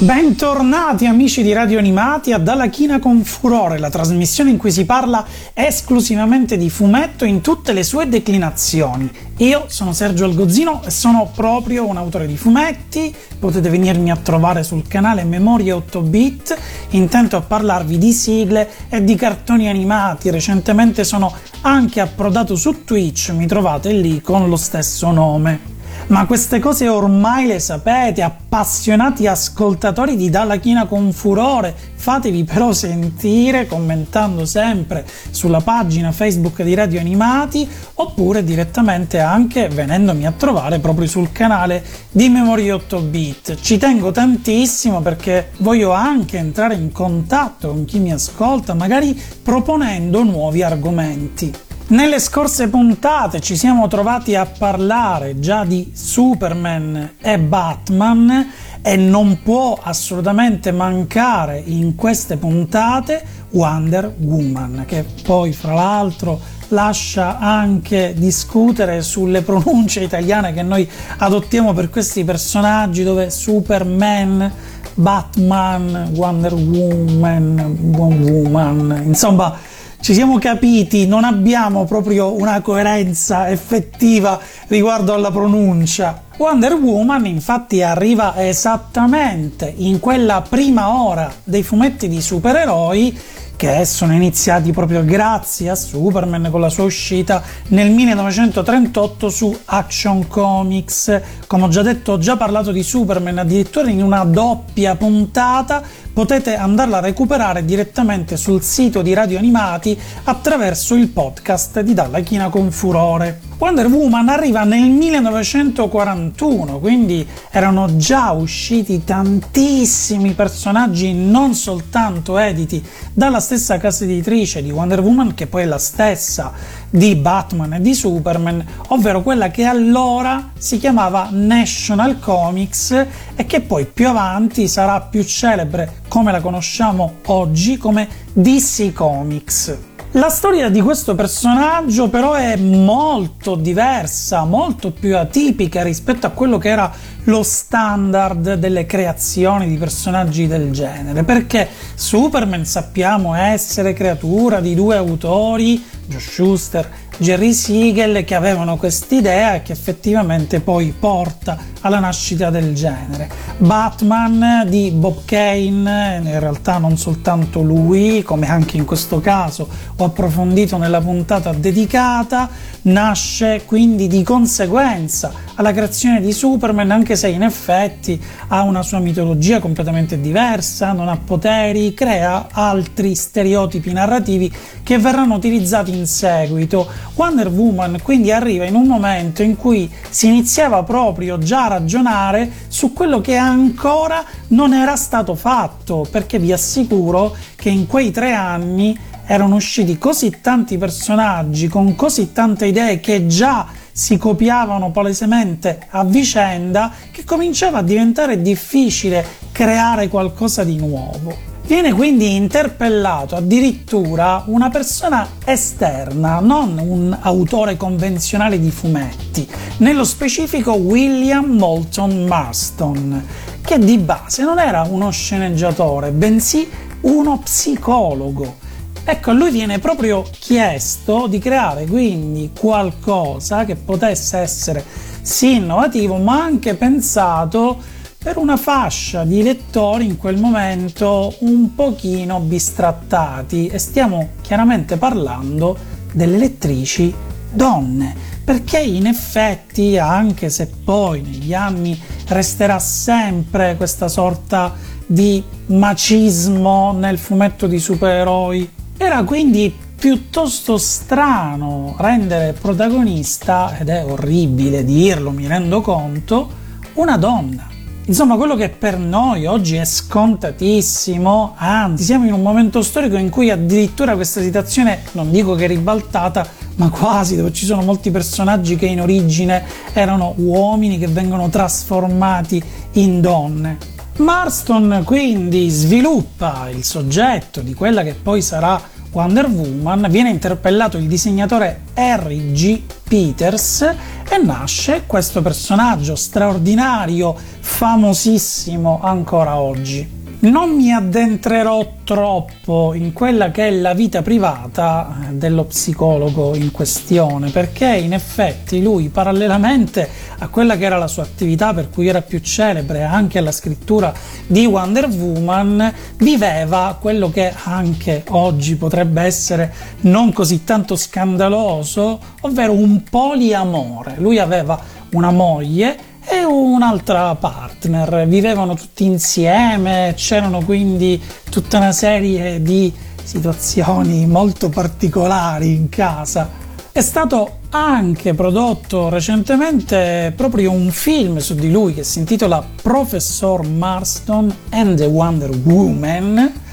Bentornati amici di Radio Animati a Dalla China con Furore, la trasmissione in cui si parla esclusivamente di fumetto in tutte le sue declinazioni. Io sono Sergio Algozzino e sono proprio un autore di fumetti, potete venirmi a trovare sul canale Memoria 8 bit, intento a parlarvi di sigle e di cartoni animati, recentemente sono anche approdato su Twitch, mi trovate lì con lo stesso nome. Ma queste cose ormai le sapete, appassionati ascoltatori di Dalla China con Furore, fatevi però sentire commentando sempre sulla pagina Facebook di Radio Animati oppure direttamente anche venendomi a trovare proprio sul canale di Memoria 8 bit. Ci tengo tantissimo perché voglio anche entrare in contatto con chi mi ascolta, magari proponendo nuovi argomenti. Nelle scorse puntate ci siamo trovati a parlare già di Superman e Batman e non può assolutamente mancare in queste puntate Wonder Woman, che poi fra l'altro lascia anche discutere sulle pronunce italiane che noi adottiamo per questi personaggi dove Superman Batman, Wonder Woman, Woman, insomma ci siamo capiti, non abbiamo proprio una coerenza effettiva riguardo alla pronuncia. Wonder Woman infatti arriva esattamente in quella prima ora dei fumetti di supereroi che sono iniziati proprio grazie a Superman con la sua uscita nel 1938 su Action Comics. Come ho già detto, ho già parlato di Superman addirittura in una doppia puntata potete andarla a recuperare direttamente sul sito di Radio Animati attraverso il podcast di Dalla China con Furore. Wonder Woman arriva nel 1941, quindi erano già usciti tantissimi personaggi non soltanto editi dalla stessa casa editrice di Wonder Woman, che poi è la stessa di Batman e di Superman, ovvero quella che allora si chiamava National Comics e che poi più avanti sarà più celebre come la conosciamo oggi come DC Comics. La storia di questo personaggio però è molto diversa, molto più atipica rispetto a quello che era lo standard delle creazioni di personaggi del genere, perché Superman sappiamo essere creatura di due autori, Josh Schuster Jerry Siegel che avevano quest'idea che effettivamente poi porta alla nascita del genere. Batman di Bob Kane, in realtà non soltanto lui, come anche in questo caso ho approfondito nella puntata dedicata, nasce quindi di conseguenza alla creazione di Superman, anche se in effetti ha una sua mitologia completamente diversa, non ha poteri, crea altri stereotipi narrativi che verranno utilizzati in seguito. Wonder Woman quindi arriva in un momento in cui si iniziava proprio già a ragionare su quello che ancora non era stato fatto, perché vi assicuro che in quei tre anni erano usciti così tanti personaggi con così tante idee che già si copiavano palesemente a vicenda che cominciava a diventare difficile creare qualcosa di nuovo. Viene quindi interpellato addirittura una persona esterna, non un autore convenzionale di fumetti, nello specifico William Moulton Marston, che di base non era uno sceneggiatore, bensì uno psicologo. Ecco, a lui viene proprio chiesto di creare quindi qualcosa che potesse essere sì innovativo, ma anche pensato per una fascia di lettori in quel momento un pochino bistrattati e stiamo chiaramente parlando delle lettrici donne, perché in effetti, anche se poi negli anni resterà sempre questa sorta di macismo nel fumetto di supereroi era quindi piuttosto strano rendere protagonista, ed è orribile dirlo, mi rendo conto, una donna. Insomma, quello che per noi oggi è scontatissimo, anzi siamo in un momento storico in cui addirittura questa situazione, non dico che è ribaltata, ma quasi, dove ci sono molti personaggi che in origine erano uomini che vengono trasformati in donne. Marston quindi sviluppa il soggetto di quella che poi sarà Wonder Woman, viene interpellato il disegnatore Harry G. Peters e nasce questo personaggio straordinario, famosissimo ancora oggi. Non mi addentrerò troppo in quella che è la vita privata dello psicologo in questione, perché in effetti lui, parallelamente a quella che era la sua attività per cui era più celebre, anche alla scrittura di Wonder Woman, viveva quello che anche oggi potrebbe essere non così tanto scandaloso, ovvero un poliamore. Lui aveva una moglie e un'altra partner. Vivevano tutti insieme, c'erano quindi tutta una serie di situazioni molto particolari in casa. È stato anche prodotto recentemente proprio un film su di lui che si intitola Professor Marston and the Wonder Woman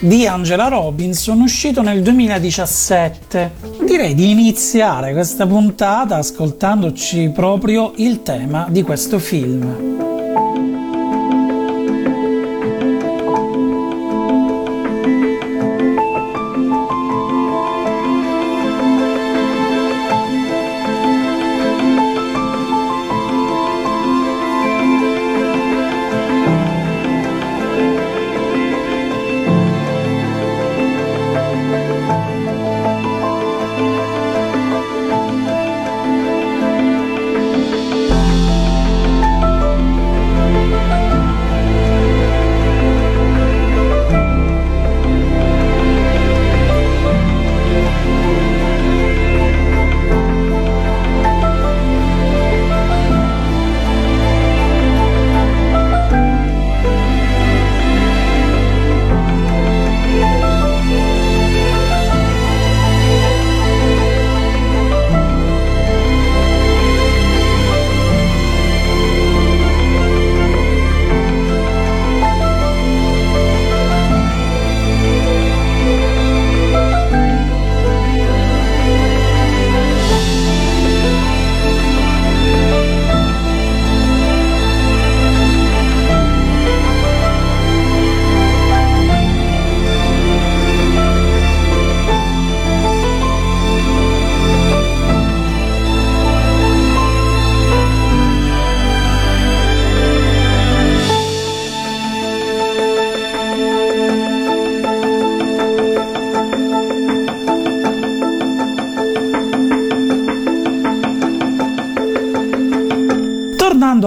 di Angela Robinson uscito nel 2017. Direi di iniziare questa puntata ascoltandoci proprio il tema di questo film.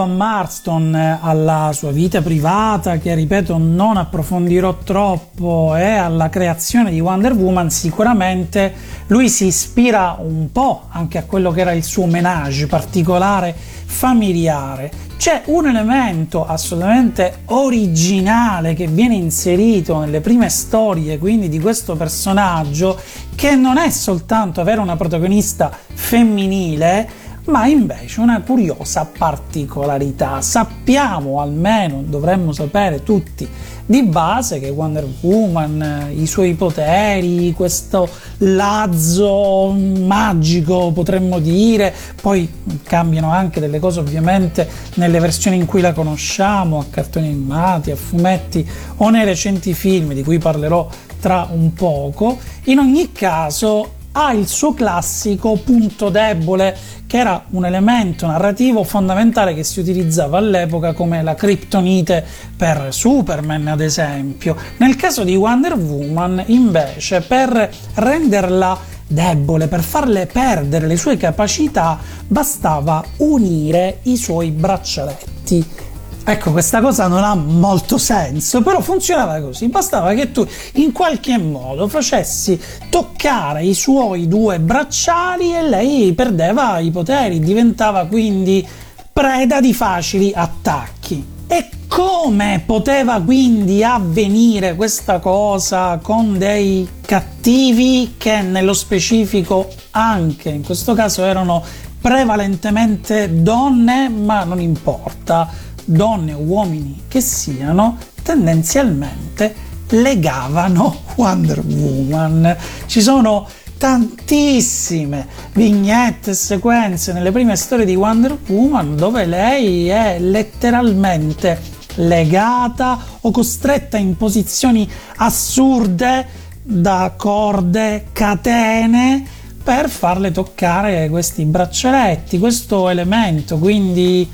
A Marston, eh, alla sua vita privata, che ripeto non approfondirò troppo, e alla creazione di Wonder Woman, sicuramente lui si ispira un po' anche a quello che era il suo menage particolare familiare. C'è un elemento assolutamente originale che viene inserito nelle prime storie, quindi di questo personaggio, che non è soltanto avere una protagonista femminile, ma invece una curiosa particolarità. Sappiamo, almeno dovremmo sapere tutti di base, che Wonder Woman, i suoi poteri, questo lazzo magico potremmo dire, poi cambiano anche delle cose ovviamente nelle versioni in cui la conosciamo, a cartoni animati, a fumetti o nei recenti film di cui parlerò tra un poco. In ogni caso ha il suo classico punto debole che era un elemento narrativo fondamentale che si utilizzava all'epoca come la criptonite per Superman ad esempio. Nel caso di Wonder Woman invece per renderla debole, per farle perdere le sue capacità bastava unire i suoi braccialetti Ecco, questa cosa non ha molto senso, però funzionava così. Bastava che tu in qualche modo facessi toccare i suoi due bracciali e lei perdeva i poteri, diventava quindi preda di facili attacchi. E come poteva quindi avvenire questa cosa con dei cattivi che nello specifico anche in questo caso erano prevalentemente donne, ma non importa donne o uomini che siano, tendenzialmente legavano Wonder Woman. Ci sono tantissime vignette e sequenze nelle prime storie di Wonder Woman dove lei è letteralmente legata o costretta in posizioni assurde da corde, catene per farle toccare questi braccialetti, questo elemento, quindi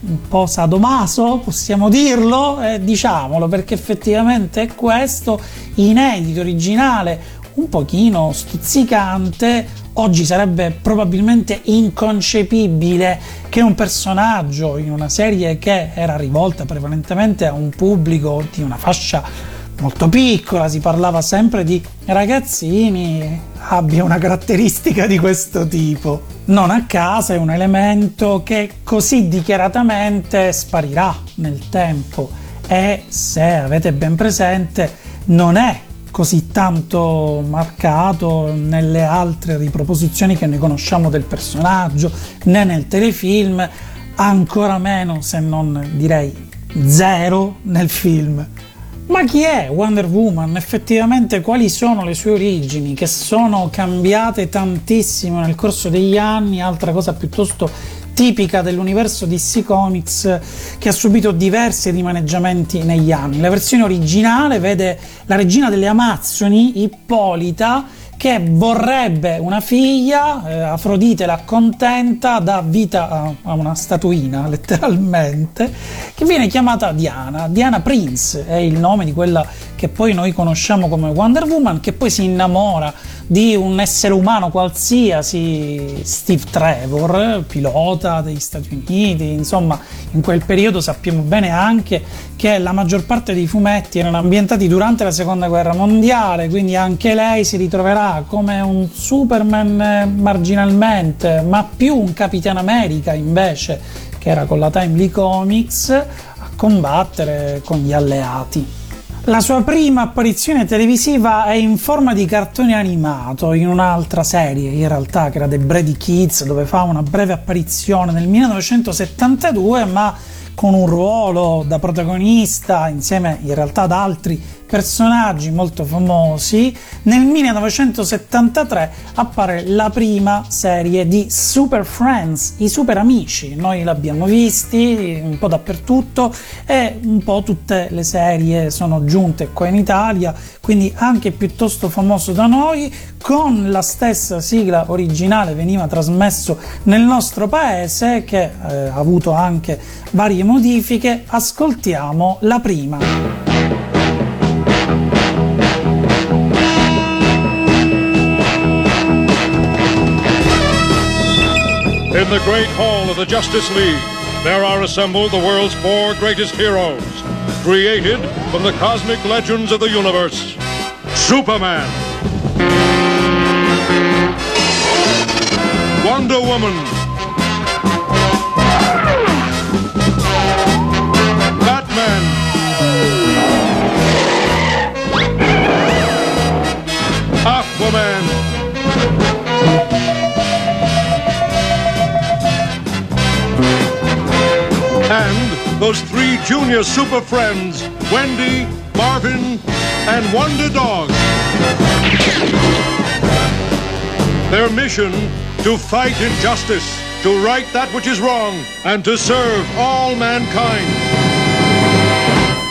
un po' sadomaso, possiamo dirlo, eh, diciamolo perché effettivamente è questo, inedito, originale, un pochino stuzzicante, oggi sarebbe probabilmente inconcepibile che un personaggio in una serie che era rivolta prevalentemente a un pubblico di una fascia molto piccola, si parlava sempre di ragazzini, abbia una caratteristica di questo tipo. Non a caso è un elemento che così dichiaratamente sparirà nel tempo e se avete ben presente non è così tanto marcato nelle altre riproposizioni che ne conosciamo del personaggio né nel telefilm ancora meno se non direi zero nel film ma chi è Wonder Woman? Effettivamente quali sono le sue origini che sono cambiate tantissimo nel corso degli anni? Altra cosa piuttosto tipica dell'universo DC Comics che ha subito diversi rimaneggiamenti negli anni. La versione originale vede la regina delle Amazzoni, Ippolita, che vorrebbe una figlia, eh, Afrodite l'accontenta, dà vita a, a, una statuina letteralmente, che viene chiamata Diana. Diana Prince è il nome di quella che poi noi conosciamo come Wonder Woman, che poi si innamora di un essere umano qualsiasi, Steve Trevor, pilota degli Stati Uniti, insomma in quel periodo sappiamo bene anche che la maggior parte dei fumetti erano ambientati durante la seconda guerra mondiale, quindi anche lei si ritroverà come un Superman marginalmente, ma più un Capitan America invece, che era con la Timely Comics, a combattere con gli alleati. La sua prima apparizione televisiva è in forma di cartone animato in un'altra serie, in realtà che era The Brady Kids, dove fa una breve apparizione nel 1972, ma con un ruolo da protagonista insieme in realtà ad altri personaggi molto famosi, nel 1973 appare la prima serie di Super Friends, i super amici. Noi l'abbiamo visti un po' dappertutto e un po' tutte le serie sono giunte qua in Italia, quindi anche piuttosto famoso da noi, con la stessa sigla originale veniva trasmesso nel nostro paese che eh, ha avuto anche varie modifiche. Ascoltiamo la prima. In the great hall of the Justice League, there are assembled the world's four greatest heroes, created from the cosmic legends of the universe. Superman. Wonder Woman. Batman. Aquaman. Those three junior super friends, Wendy, Marvin, and Wonder Dog. Their mission to fight injustice, to right that which is wrong, and to serve all mankind.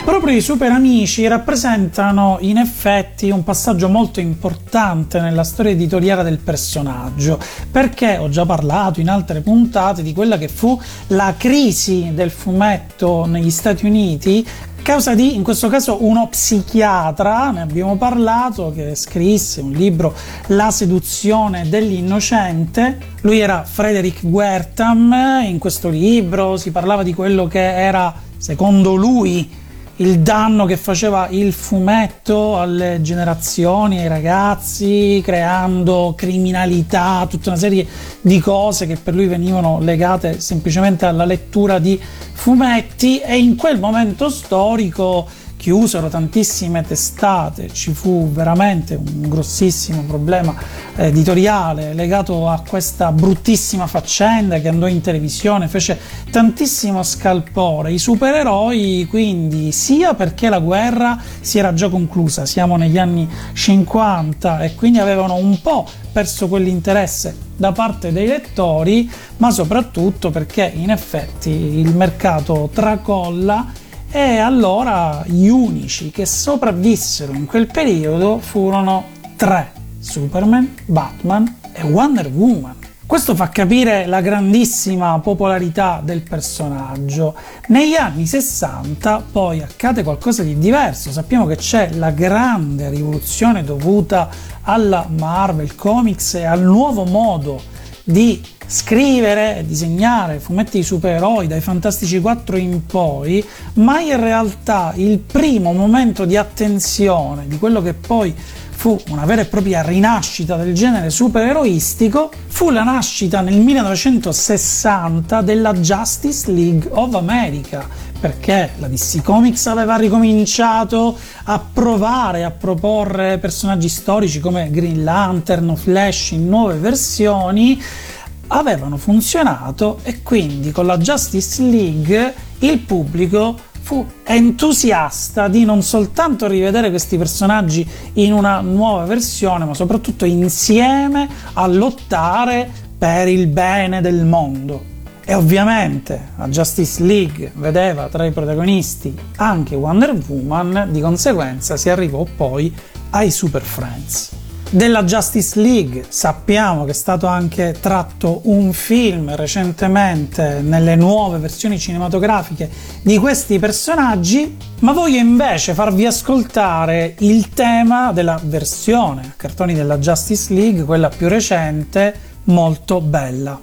Proprio i super amici rappresentano in effetti un passaggio molto importante nella storia editoriale del personaggio, perché ho già parlato in altre puntate di quella che fu la crisi del fumetto negli Stati Uniti causa di, in questo caso, uno psichiatra, ne abbiamo parlato, che scrisse un libro La seduzione dell'innocente. Lui era Frederick Wertham, in questo libro si parlava di quello che era, secondo lui, il danno che faceva il fumetto alle generazioni, ai ragazzi, creando criminalità, tutta una serie di cose che per lui venivano legate semplicemente alla lettura di fumetti. E in quel momento storico chiusero tantissime testate, ci fu veramente un grossissimo problema editoriale legato a questa bruttissima faccenda che andò in televisione, fece tantissimo scalpore. I supereroi quindi sia perché la guerra si era già conclusa, siamo negli anni 50 e quindi avevano un po' perso quell'interesse da parte dei lettori, ma soprattutto perché in effetti il mercato tracolla e allora gli unici che sopravvissero in quel periodo furono tre, Superman, Batman e Wonder Woman. Questo fa capire la grandissima popolarità del personaggio. Negli anni 60 poi accade qualcosa di diverso, sappiamo che c'è la grande rivoluzione dovuta alla Marvel Comics e al nuovo modo di scrivere e disegnare fumetti di supereroi dai Fantastici 4 in poi, ma in realtà il primo momento di attenzione di quello che poi fu una vera e propria rinascita del genere supereroistico, fu la nascita nel 1960 della Justice League of America, perché la DC Comics aveva ricominciato a provare a proporre personaggi storici come Green Lantern o Flash in nuove versioni avevano funzionato e quindi con la Justice League il pubblico fu entusiasta di non soltanto rivedere questi personaggi in una nuova versione, ma soprattutto insieme a lottare per il bene del mondo. E ovviamente la Justice League vedeva tra i protagonisti anche Wonder Woman, di conseguenza si arrivò poi ai Super Friends della Justice League. Sappiamo che è stato anche tratto un film recentemente nelle nuove versioni cinematografiche di questi personaggi, ma voglio invece farvi ascoltare il tema della versione a cartoni della Justice League, quella più recente, molto bella.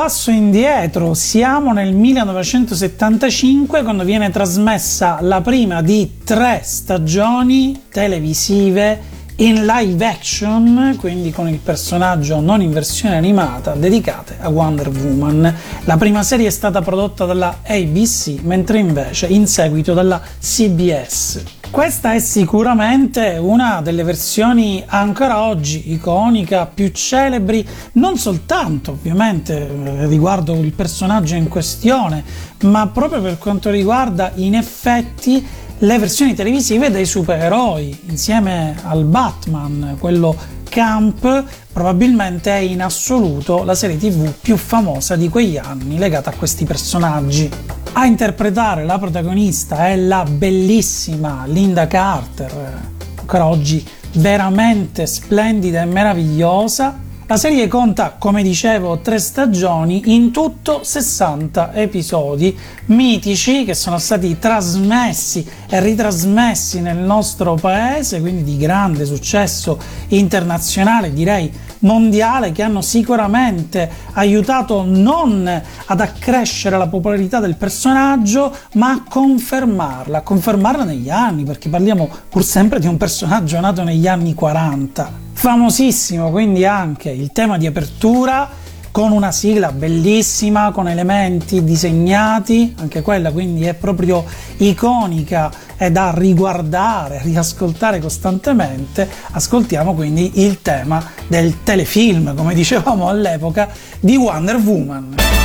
Passo indietro, siamo nel 1975 quando viene trasmessa la prima di tre stagioni televisive in live action, quindi con il personaggio non in versione animata, dedicate a Wonder Woman. La prima serie è stata prodotta dalla ABC, mentre invece in seguito dalla CBS. Questa è sicuramente una delle versioni ancora oggi iconica, più celebri, non soltanto ovviamente eh, riguardo il personaggio in questione, ma proprio per quanto riguarda in effetti le versioni televisive dei supereroi, insieme al Batman, quello Camp, probabilmente è in assoluto la serie tv più famosa di quegli anni legata a questi personaggi. A interpretare la protagonista è la bellissima Linda Carter, ancora oggi veramente splendida e meravigliosa, la serie conta, come dicevo, tre stagioni, in tutto 60 episodi mitici che sono stati trasmessi e ritrasmessi nel nostro paese, quindi di grande successo internazionale, direi mondiale, che hanno sicuramente aiutato non ad accrescere la popolarità del personaggio, ma a confermarla, a confermarla negli anni, perché parliamo pur sempre di un personaggio nato negli anni 40 famosissimo quindi anche il tema di apertura con una sigla bellissima, con elementi disegnati, anche quella quindi è proprio iconica, è da riguardare, riascoltare costantemente. Ascoltiamo quindi il tema del telefilm, come dicevamo all'epoca, di Wonder Woman.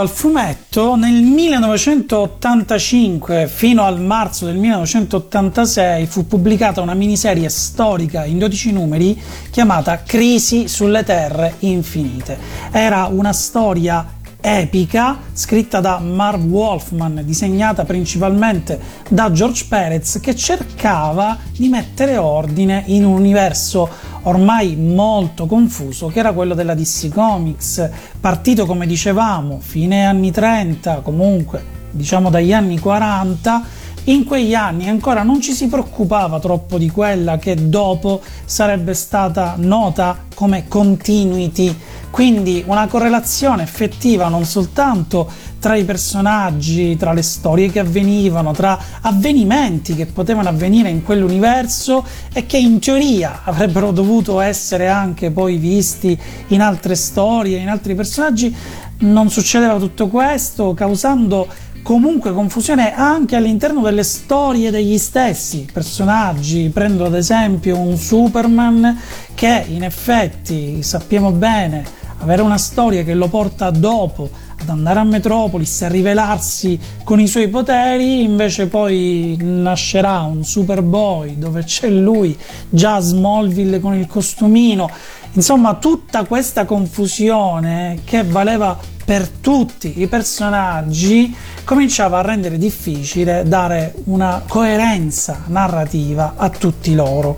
Al fumetto, nel 1985 fino al marzo del 1986 fu pubblicata una miniserie storica in 12 numeri chiamata Crisi sulle Terre Infinite. Era una storia epica scritta da Marv Wolfman, disegnata principalmente da George Perez, che cercava di mettere ordine in un universo ormai molto confuso che era quello della DC Comics, partito come dicevamo fine anni 30, comunque diciamo dagli anni 40 in quegli anni ancora non ci si preoccupava troppo di quella che dopo sarebbe stata nota come continuity, quindi una correlazione effettiva non soltanto tra i personaggi, tra le storie che avvenivano, tra avvenimenti che potevano avvenire in quell'universo e che in teoria avrebbero dovuto essere anche poi visti in altre storie, in altri personaggi, non succedeva tutto questo, causando comunque confusione anche all'interno delle storie degli stessi personaggi. Prendo ad esempio un Superman che in effetti sappiamo bene avere una storia che lo porta dopo ad andare a Metropolis a rivelarsi con i suoi poteri, invece poi nascerà un Superboy dove c'è lui già Smallville con il costumino. Insomma, tutta questa confusione che valeva per tutti i personaggi cominciava a rendere difficile dare una coerenza narrativa a tutti loro.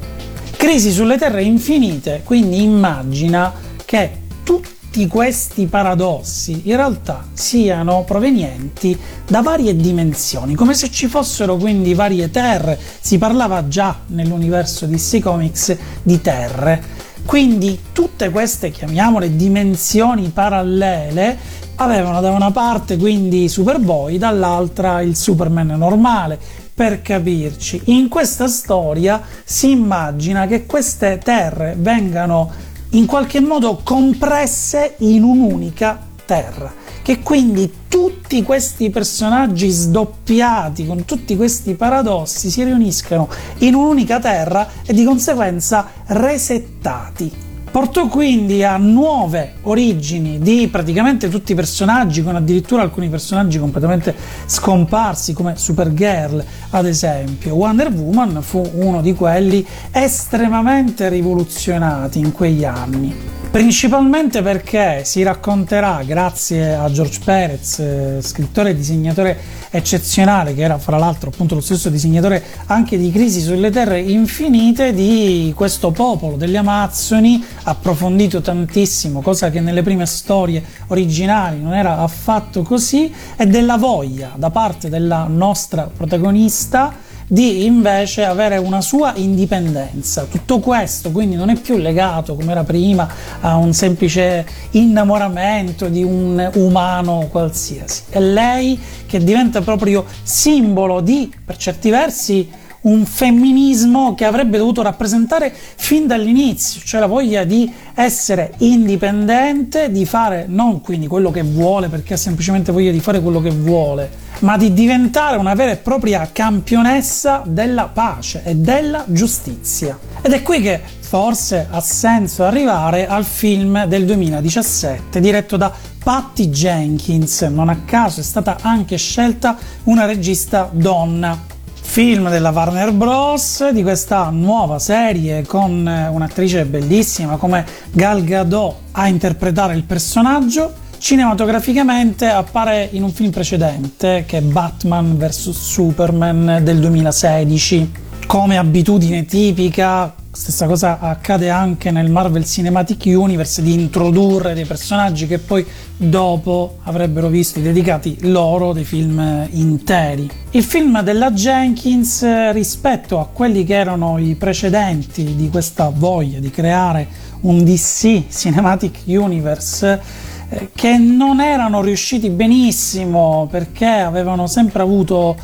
Crisi sulle terre infinite, quindi immagina che tutti tutti questi paradossi in realtà siano provenienti da varie dimensioni, come se ci fossero quindi varie terre. Si parlava già nell'universo DC Comics di terre. Quindi tutte queste, chiamiamole dimensioni parallele, avevano da una parte quindi Superboy, dall'altra il Superman normale. Per capirci, in questa storia si immagina che queste terre vengano in qualche modo compresse in un'unica terra. Che quindi tutti questi personaggi sdoppiati con tutti questi paradossi si riuniscano in un'unica terra e di conseguenza resettati Portò quindi a nuove origini di praticamente tutti i personaggi, con addirittura alcuni personaggi completamente scomparsi, come Supergirl, ad esempio. Wonder Woman fu uno di quelli estremamente rivoluzionati in quegli anni. Principalmente perché si racconterà, grazie a George Perez, eh, scrittore e disegnatore eccezionale, che era fra l'altro appunto lo stesso disegnatore anche di Crisi sulle Terre Infinite, di questo popolo degli Amazzoni, approfondito tantissimo, cosa che nelle prime storie originali non era affatto così, e della voglia da parte della nostra protagonista di invece avere una sua indipendenza. Tutto questo quindi non è più legato come era prima a un semplice innamoramento di un umano qualsiasi. È lei che diventa proprio simbolo di, per certi versi, un femminismo che avrebbe dovuto rappresentare fin dall'inizio, cioè la voglia di essere indipendente, di fare non quindi quello che vuole perché ha semplicemente voglia di fare quello che vuole, ma di diventare una vera e propria campionessa della pace e della giustizia. Ed è qui che forse ha senso arrivare al film del 2017 diretto da Patty Jenkins, non a caso è stata anche scelta una regista donna film della Warner Bros. di questa nuova serie con un'attrice bellissima come Gal Gadot a interpretare il personaggio. Cinematograficamente appare in un film precedente che è Batman vs Superman del 2016. Come abitudine tipica, Stessa cosa accade anche nel Marvel Cinematic Universe di introdurre dei personaggi che poi dopo avrebbero visto dedicati loro dei film interi. Il film della Jenkins rispetto a quelli che erano i precedenti di questa voglia di creare un DC Cinematic Universe eh, che non erano riusciti benissimo perché avevano sempre avuto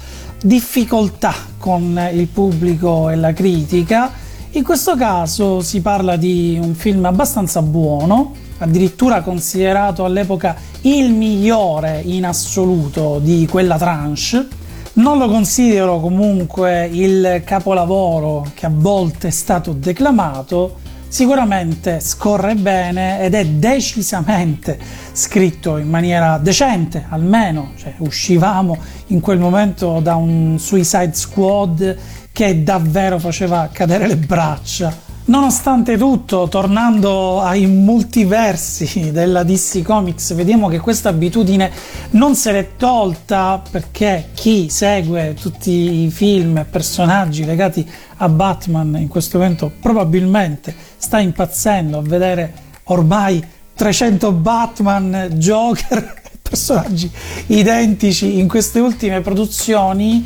difficoltà con il pubblico e la critica in questo caso si parla di un film abbastanza buono, addirittura considerato all'epoca il migliore in assoluto di quella tranche. Non lo considero comunque il capolavoro che a volte è stato declamato, sicuramente scorre bene ed è decisamente scritto in maniera decente, almeno cioè, uscivamo in quel momento da un Suicide Squad che davvero faceva cadere le braccia. Nonostante tutto, tornando ai multiversi della DC Comics, vediamo che questa abitudine non se l'è tolta perché chi segue tutti i film e personaggi legati a Batman in questo momento probabilmente sta impazzendo a vedere ormai 300 Batman, Joker, personaggi identici in queste ultime produzioni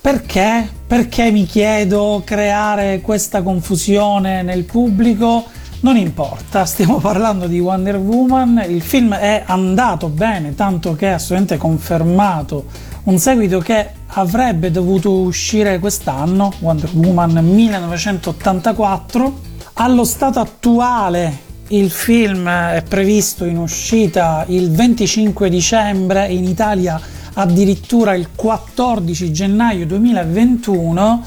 perché? Perché mi chiedo creare questa confusione nel pubblico? Non importa, stiamo parlando di Wonder Woman, il film è andato bene, tanto che è assolutamente confermato un seguito che avrebbe dovuto uscire quest'anno, Wonder Woman 1984. Allo stato attuale il film è previsto in uscita il 25 dicembre in Italia addirittura il 14 gennaio 2021,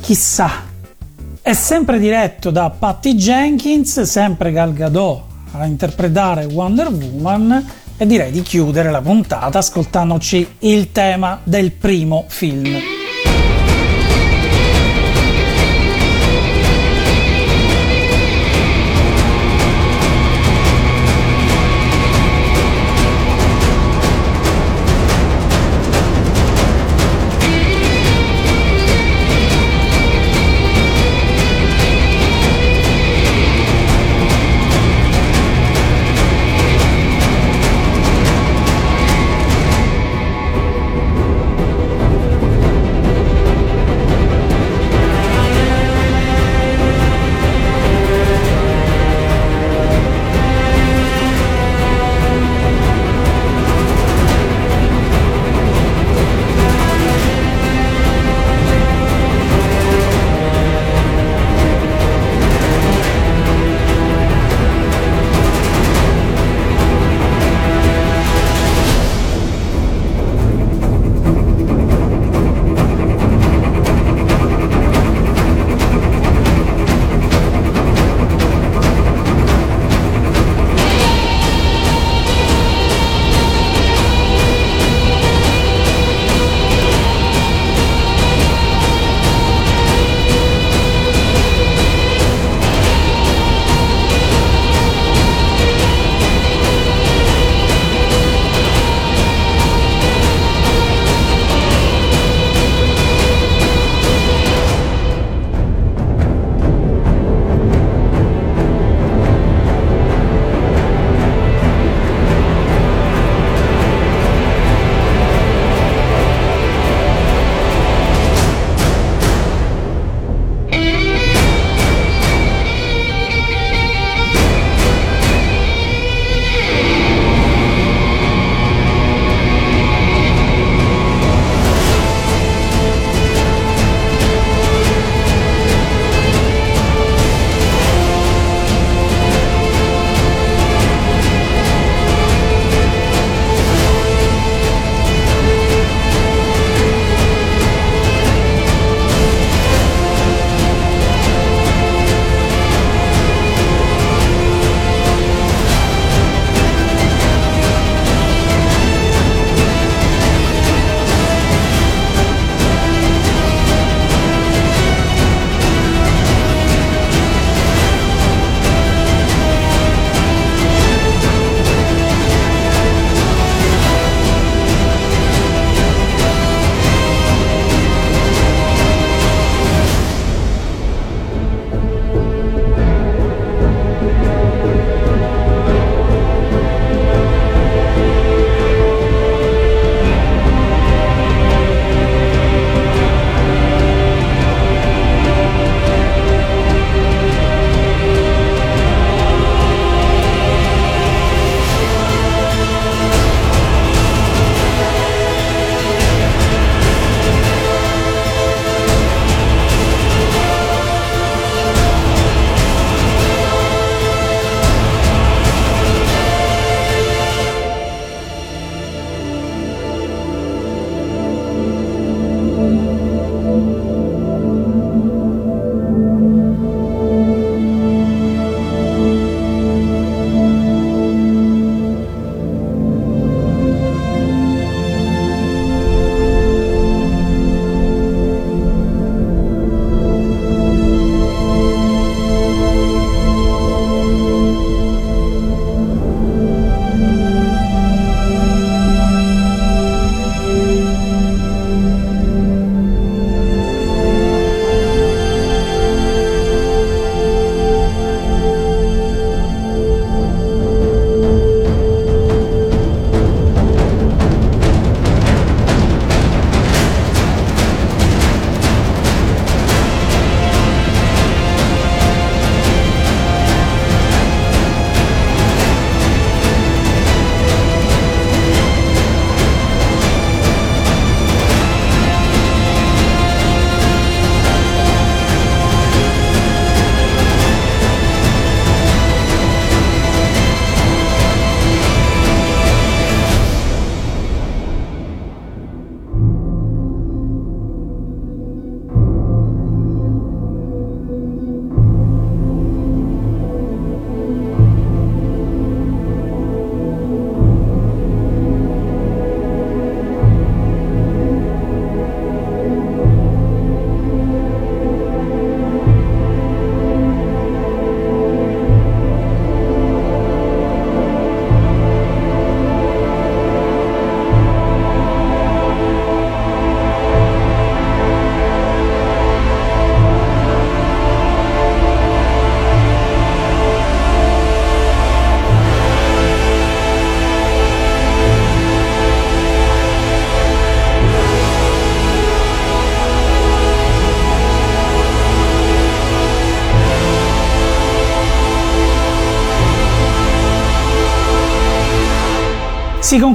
chissà. È sempre diretto da Patty Jenkins, sempre Gal Gadot a interpretare Wonder Woman e direi di chiudere la puntata ascoltandoci il tema del primo film.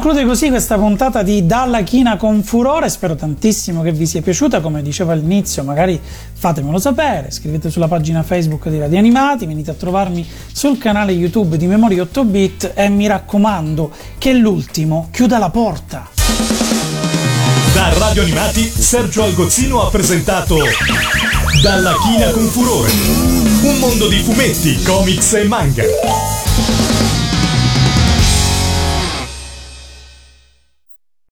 Conclude così questa puntata di Dalla China con Furore. Spero tantissimo che vi sia piaciuta. Come dicevo all'inizio, magari fatemelo sapere. Scrivete sulla pagina Facebook di Radio Animati, venite a trovarmi sul canale YouTube di Memoria 8 bit e mi raccomando che l'ultimo chiuda la porta. Da Radio Animati, Sergio Algozzino ha presentato Dalla China con Furore. Un mondo di fumetti, comics e manga.